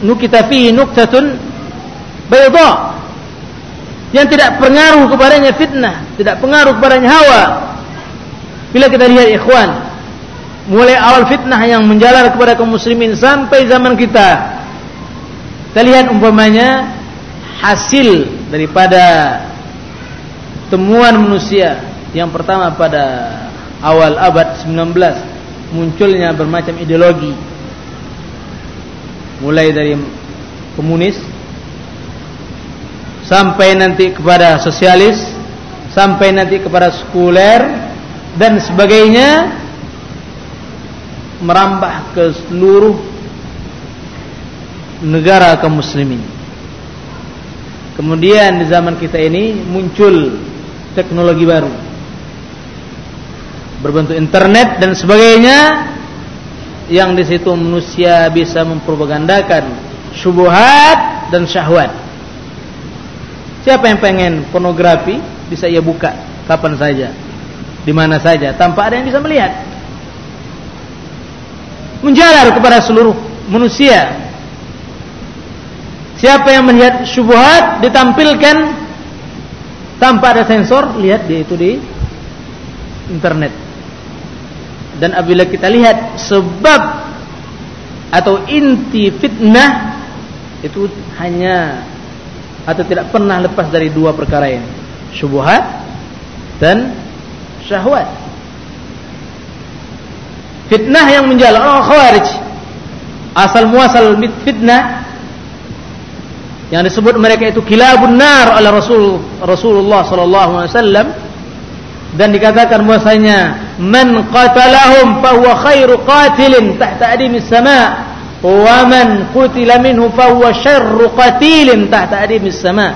nukita fihi nuktatun bayda yang tidak pengaruh kepadanya fitnah, tidak pengaruh kepadanya hawa. Bila kita lihat ikhwan, mulai awal fitnah yang menjalar kepada kaum muslimin sampai zaman kita. Kita lihat umpamanya hasil daripada temuan manusia yang pertama pada awal abad 19 munculnya bermacam ideologi mulai dari komunis sampai nanti kepada sosialis sampai nanti kepada sekuler dan sebagainya merambah ke seluruh negara kaum muslimin. Kemudian di zaman kita ini muncul teknologi baru berbentuk internet dan sebagainya yang di situ manusia bisa mempropagandakan syubhat dan syahwat. Siapa yang pengen pornografi bisa ia buka kapan saja, di mana saja tanpa ada yang bisa melihat. Menjalar kepada seluruh manusia. Siapa yang melihat syubhat ditampilkan tanpa ada sensor, lihat dia itu di internet dan apabila kita lihat sebab atau inti fitnah itu hanya atau tidak pernah lepas dari dua perkara ini. Syubhat dan syahwat. Fitnah yang menjalar oh khawarij. Asal muasal fitnah yang disebut mereka itu kilabun nar oleh Rasul Rasulullah sallallahu alaihi wasallam. Dan dikatakan bahwasanya man qatalahum fa huwa khairu qatilin tahta adimis sama. Wa man qutila minhu fa huwa syarru qatilin tahta adimis sama.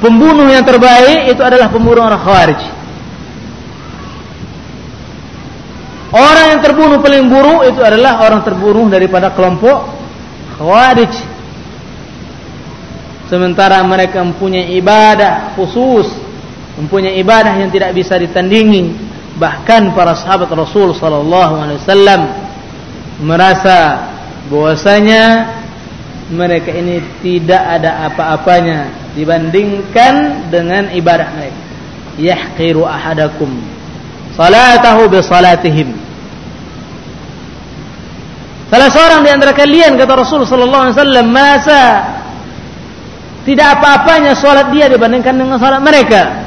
Pembunuh yang terbaik itu adalah pembunuh orang khawarij. Orang yang terbunuh paling buruk itu adalah orang terbunuh daripada kelompok khawarij. Sementara mereka mempunyai ibadah khusus mempunyai ibadah yang tidak bisa ditandingi. Bahkan para sahabat Rasul sallallahu alaihi wasallam merasa bahwasanya mereka ini tidak ada apa-apanya dibandingkan dengan ibadah mereka. Yahqiru ahadakum salatahu bi salatihim. Salah seorang di antara kalian kata Rasul sallallahu alaihi wasallam masa tidak apa-apanya salat dia dibandingkan dengan salat mereka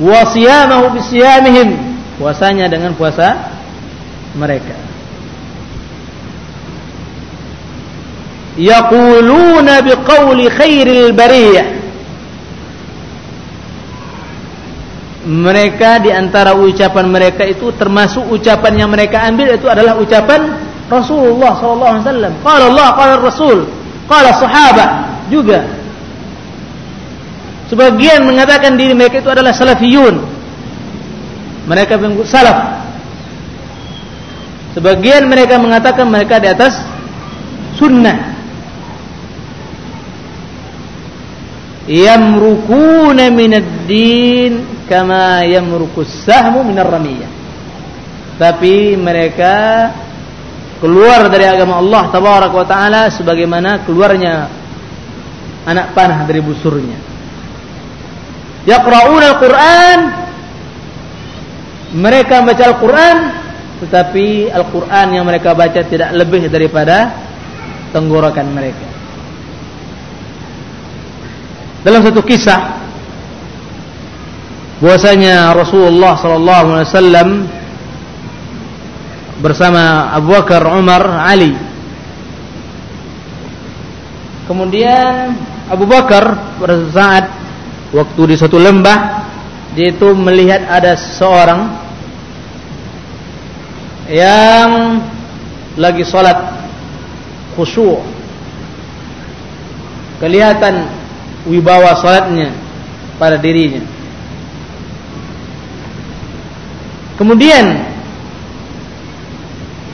wa siyamahu bi siyamihim. Puasanya dengan puasa mereka. Yaquluna biqauli khairil bariyah mereka di antara ucapan mereka itu termasuk ucapan yang mereka ambil itu adalah ucapan Rasulullah sallallahu alaihi wasallam. Qala Allah qala Rasul qala sahabat juga Sebagian mengatakan diri mereka itu adalah salafiyun. Mereka mengut salaf. Sebagian mereka mengatakan mereka di atas sunnah. Yamrukuna minad din kama yamrukus sahmu minar ramiyah. Tapi mereka keluar dari agama Allah tabaraka wa taala sebagaimana keluarnya anak panah dari busurnya yaqra'una al-Qur'an. Mereka membaca Al-Qur'an tetapi Al-Qur'an yang mereka baca tidak lebih daripada tenggorokan mereka. Dalam satu kisah bahwasanya Rasulullah sallallahu alaihi wasallam bersama Abu Bakar, Umar, Ali. Kemudian Abu Bakar pada saat waktu di satu lembah dia itu melihat ada seorang yang lagi sholat khusyuk. Kelihatan wibawa sholatnya pada dirinya. Kemudian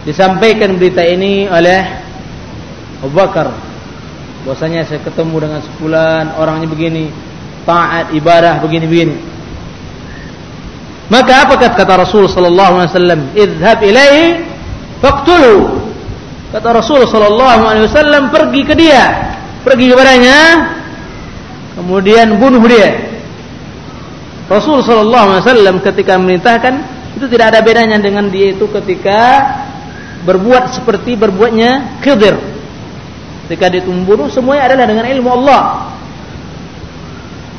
disampaikan berita ini oleh Abu Bakar. Bahwasanya saya ketemu dengan sepulan orangnya begini taat ibadah begini-begini. Maka apa kata Rasul sallallahu alaihi wasallam? Idhhab ilaihi Faqtulu. Kata Rasul sallallahu alaihi wasallam pergi ke dia, pergi kepadanya, kemudian bunuh dia. Rasul sallallahu alaihi wasallam ketika memerintahkan itu tidak ada bedanya dengan dia itu ketika berbuat seperti berbuatnya Khidir. Ketika dia membunuh semuanya adalah dengan ilmu Allah.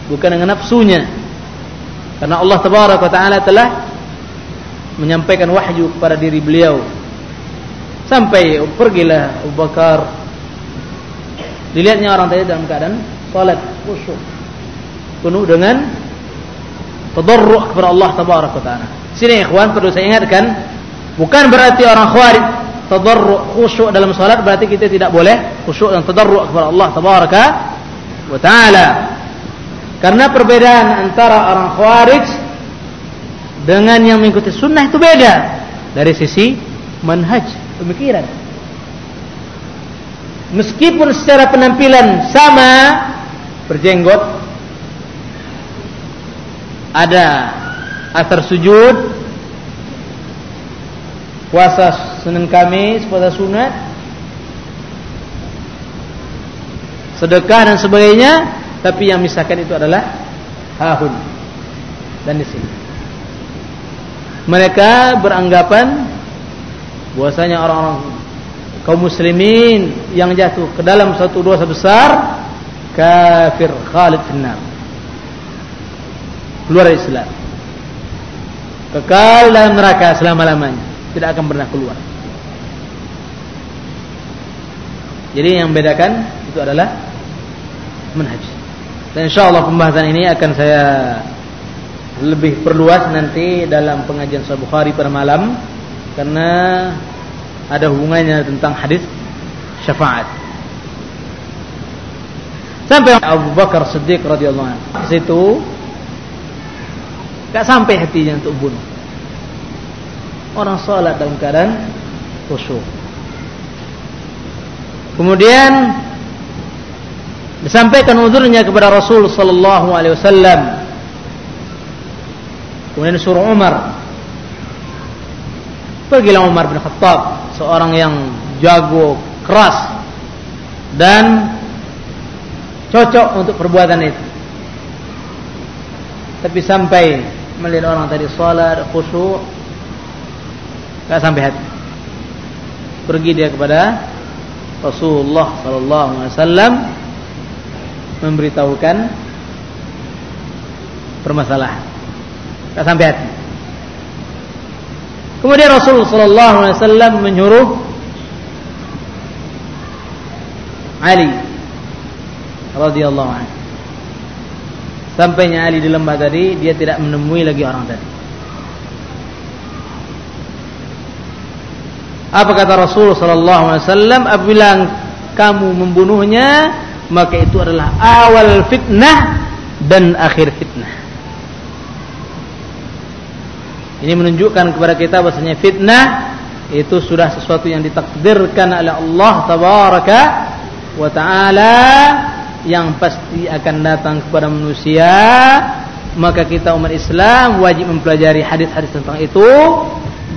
Bukan dengan nafsunya. Karena Allah tabaraka taala telah menyampaikan wahyu kepada diri beliau. Sampai pergilah Abu Bakar. Dilihatnya orang tadi dalam keadaan salat khusyuk. Penuh dengan tadarruk kepada Allah tabaraka taala. Sini ikhwan perlu saya ingatkan, bukan berarti orang khawarij tadarruk khusyuk dalam salat berarti kita tidak boleh khusyuk dan tadarruk kepada Allah tabaraka wa taala. Karena perbedaan antara orang khawarij dengan yang mengikuti sunnah itu beda dari sisi manhaj pemikiran. Meskipun secara penampilan sama berjenggot ada asar sujud puasa Senin Kamis puasa sunat sedekah dan sebagainya tapi yang misahkan itu adalah hahun dan di sini mereka beranggapan bahwasanya orang-orang kaum muslimin yang jatuh ke dalam satu dosa besar kafir khalid finnar. Keluar Islam. Kekal dalam neraka selama-lamanya. Tidak akan pernah keluar. Jadi yang membedakan itu adalah manhaj dan insyaallah pembahasan ini akan saya lebih perluas nanti dalam pengajian Sahih Bukhari pada malam karena ada hubungannya tentang hadis syafaat. Sampai Abu Bakar Siddiq radhiyallahu anhu. Situ Tak sampai hatinya untuk bunuh. Orang salat dalam keadaan khusyuk. Kemudian Disampaikan uzurnya kepada Rasul Sallallahu Alaihi Wasallam. Kemudian suruh Umar. Pergilah Umar bin Khattab Seorang yang jago, keras Dan Cocok untuk perbuatan itu. Tapi sampai melihat orang tadi salat khusyuk enggak sampai hati. Pergi dia kepada Rasulullah sallallahu alaihi wasallam memberitahukan permasalahan. Enggak sampai hati. Kemudian Rasulullah wasallam menyuruh Ali radhiyallahu anhu. Sampainya Ali di lembah tadi Dia tidak menemui lagi orang tadi. Apa kata Rasul sallallahu alaihi wasallam? Apabila kamu membunuhnya maka itu adalah awal fitnah dan akhir fitnah. Ini menunjukkan kepada kita bahasanya fitnah itu sudah sesuatu yang ditakdirkan oleh Allah tabaraka wa taala yang pasti akan datang kepada manusia maka kita umat Islam wajib mempelajari hadis-hadis tentang itu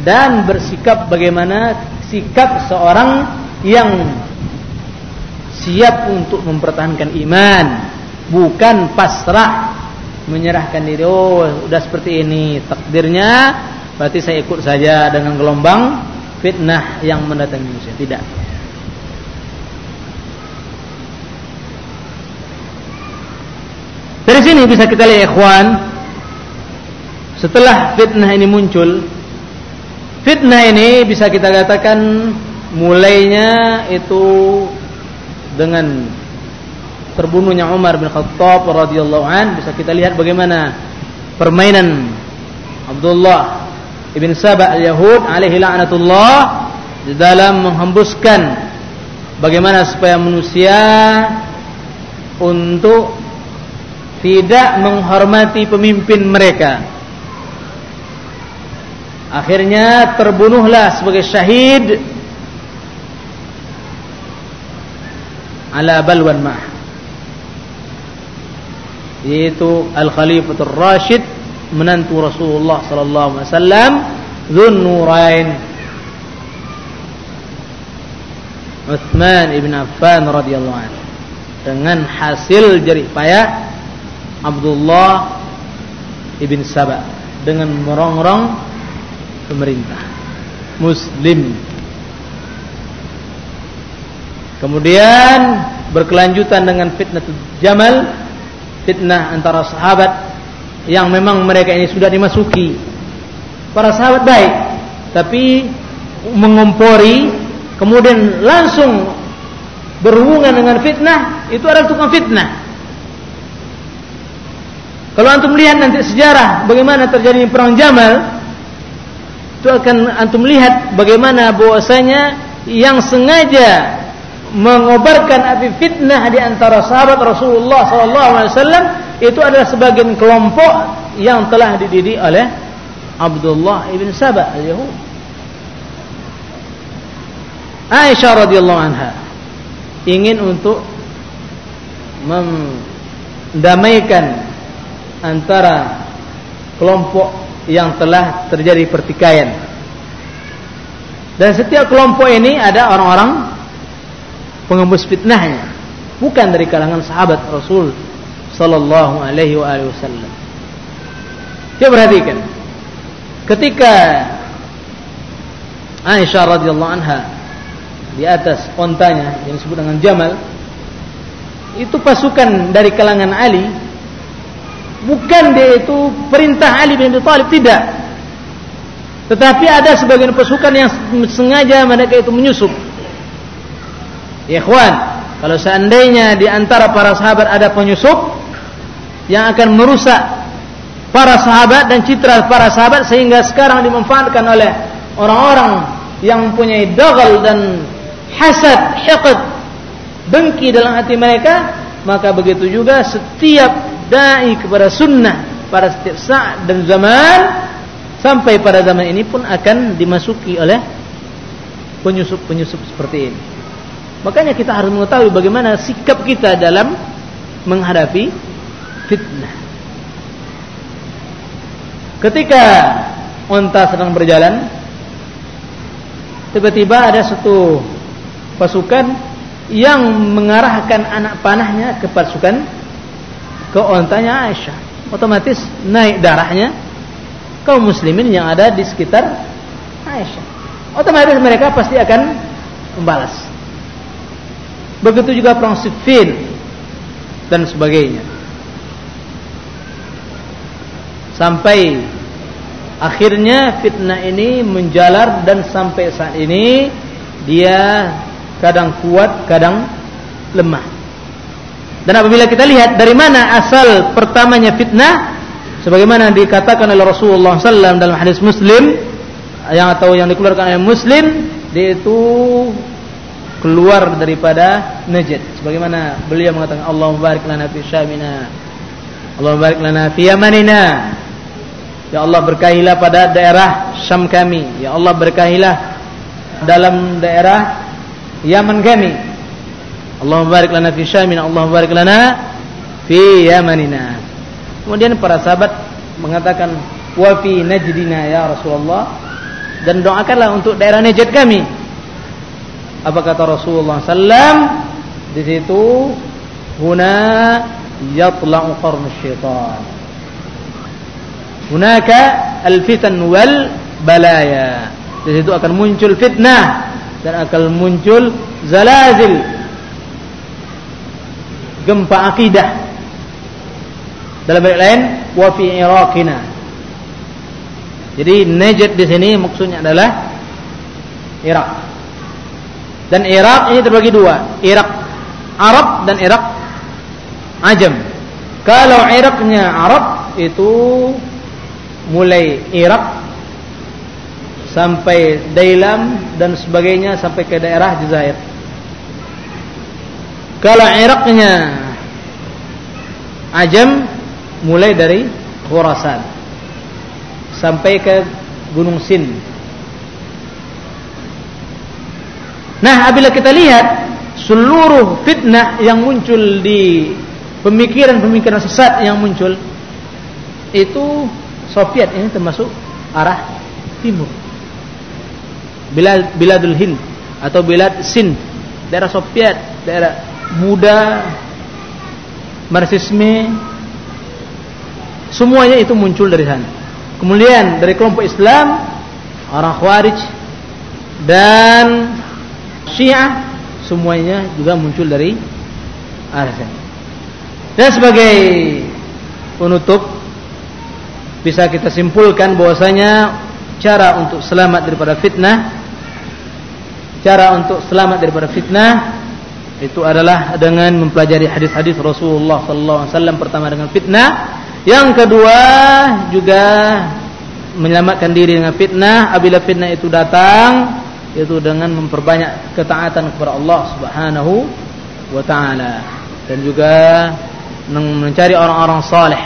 dan bersikap bagaimana sikap seorang yang siap untuk mempertahankan iman. Bukan pasrah menyerahkan diri. Oh sudah seperti ini takdirnya berarti saya ikut saja dengan gelombang fitnah yang mendatangi manusia. Tidak. Dari sini bisa kita lihat ikhwan Setelah fitnah ini muncul Fitnah ini bisa kita katakan Mulainya itu Dengan Terbunuhnya Umar bin Khattab radhiyallahu an Bisa kita lihat bagaimana Permainan Abdullah Ibn Sabah al-Yahud alaihi la'natullah Di dalam menghembuskan Bagaimana supaya manusia Untuk tidak menghormati pemimpin mereka. Akhirnya terbunuhlah sebagai syahid ala balwan mah. Yaitu Al-Khalifatul Rashid menantu Rasulullah sallallahu alaihi wasallam Dzun Nurain. Uthman ibn Affan radhiyallahu anhu dengan hasil jerih payah Abdullah ibn Sabah dengan merongrong pemerintah Muslim. Kemudian berkelanjutan dengan fitnah Jamal, fitnah antara sahabat yang memang mereka ini sudah dimasuki. Para sahabat baik, tapi mengompori kemudian langsung berhubungan dengan fitnah itu adalah tukang fitnah. Kalau antum lihat nanti sejarah bagaimana terjadi perang Jamal, itu akan antum lihat bagaimana bahwasanya yang sengaja mengobarkan api fitnah di antara sahabat Rasulullah SAW itu adalah sebagian kelompok yang telah dididik oleh Abdullah ibn Sabah al-Yahud. Aisyah radhiyallahu anha ingin untuk mendamaikan antara kelompok yang telah terjadi pertikaian. Dan setiap kelompok ini ada orang-orang pengembus fitnahnya, bukan dari kalangan sahabat Rasul sallallahu alaihi wasallam. Dia perhatikan. Ketika Aisyah radhiyallahu anha di atas ontanya yang disebut dengan Jamal itu pasukan dari kalangan Ali. Bukan dia itu perintah Ali bin Abi Thalib tidak. Tetapi ada sebagian pasukan yang sengaja mereka itu menyusup ya ikhwan kalau seandainya di antara para sahabat ada penyusup yang akan merusak para sahabat dan citra para sahabat sehingga sekarang dimanfaatkan oleh orang-orang yang mempunyai dagal dan hasad, hiqd dengki dalam hati mereka maka begitu juga setiap dai kepada sunnah pada setiap saat dan zaman sampai pada zaman ini pun akan dimasuki oleh penyusup-penyusup seperti ini makanya kita harus mengetahui bagaimana sikap kita dalam menghadapi fitnah. Ketika unta sedang berjalan tiba-tiba ada satu pasukan yang mengarahkan anak panahnya ke pasukan ke ontanya Aisyah. Otomatis naik darahnya kaum muslimin yang ada di sekitar Aisyah. Otomatis mereka pasti akan membalas begitu juga perang Siffin dan sebagainya sampai akhirnya fitnah ini menjalar dan sampai saat ini dia kadang kuat, kadang lemah. Dan apabila kita lihat dari mana asal pertamanya fitnah, sebagaimana dikatakan oleh Rasulullah SAW dalam hadis Muslim yang atau yang dikeluarkan oleh Muslim, dia itu keluar daripada Najd. Sebagaimana beliau mengatakan Allah barik lana fi syamina. Allah barik lana fi yamanina. Ya Allah berkahilah pada daerah Syam kami. Ya Allah berkahilah dalam daerah Yaman kami. Allah barik lana fi Syamin, Allah barik lana fi Yamanina. Kemudian para sahabat mengatakan wa fi Najdina ya Rasulullah dan doakanlah untuk daerah Najd kami. Apa kata Rasulullah sallam? Di situ huna yatla'u qarn syaitan. Hunaka al-fitan wal balaya. Di situ akan muncul fitnah dan akan muncul zalazil gempa akidah dalam ayat lain wa fi iraqina jadi najd di sini maksudnya adalah Irak dan Irak ini terbagi dua Irak Arab dan Irak Ajam kalau Iraknya Arab itu mulai Irak sampai Dailam dan sebagainya sampai ke daerah Jazair. Kalau Iraknya Ajam mulai dari Khurasan sampai ke Gunung Sin. Nah, apabila kita lihat seluruh fitnah yang muncul di pemikiran-pemikiran sesat yang muncul itu Soviet ini termasuk arah timur. Bilad Biladul Hind atau Bilad Sind daerah Soviet, daerah Buddha, Marxisme, semuanya itu muncul dari sana. Kemudian dari kelompok Islam, orang Khawarij dan Syiah, semuanya juga muncul dari sana. Dan sebagai penutup, bisa kita simpulkan bahwasanya cara untuk selamat daripada fitnah, cara untuk selamat daripada fitnah itu adalah dengan mempelajari hadis-hadis Rasulullah sallallahu alaihi wasallam pertama dengan fitnah, yang kedua juga menyelamatkan diri dengan fitnah apabila fitnah itu datang itu dengan memperbanyak ketaatan kepada Allah Subhanahu wa taala dan juga mencari orang-orang saleh.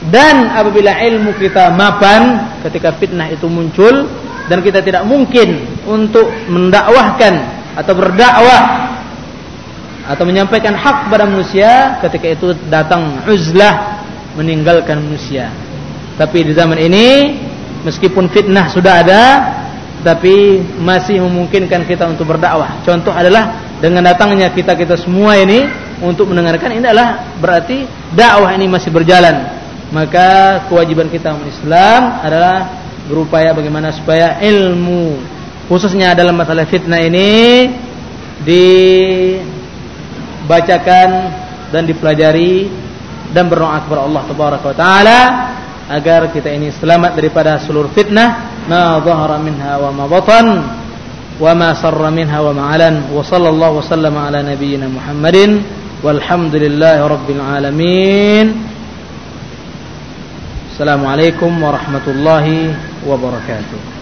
Dan apabila ilmu kita mapan ketika fitnah itu muncul dan kita tidak mungkin untuk mendakwahkan atau berdakwah atau menyampaikan hak kepada manusia ketika itu datang uzlah meninggalkan manusia. Tapi di zaman ini meskipun fitnah sudah ada tapi masih memungkinkan kita untuk berdakwah. Contoh adalah dengan datangnya kita-kita semua ini untuk mendengarkan ini adalah berarti dakwah ini masih berjalan. Maka kewajiban kita umat Islam adalah berupaya bagaimana supaya ilmu khususnya dalam masalah fitnah ini di bacakan dan dipelajari dan berdoa kepada Allah taala agar kita ini selamat daripada seluruh fitnah ما ظهر منها وما بطن وما سر منها وما علن وصلى الله وسلم على نبينا محمد والحمد لله رب العالمين. السلام عليكم ورحمة الله وبركاته.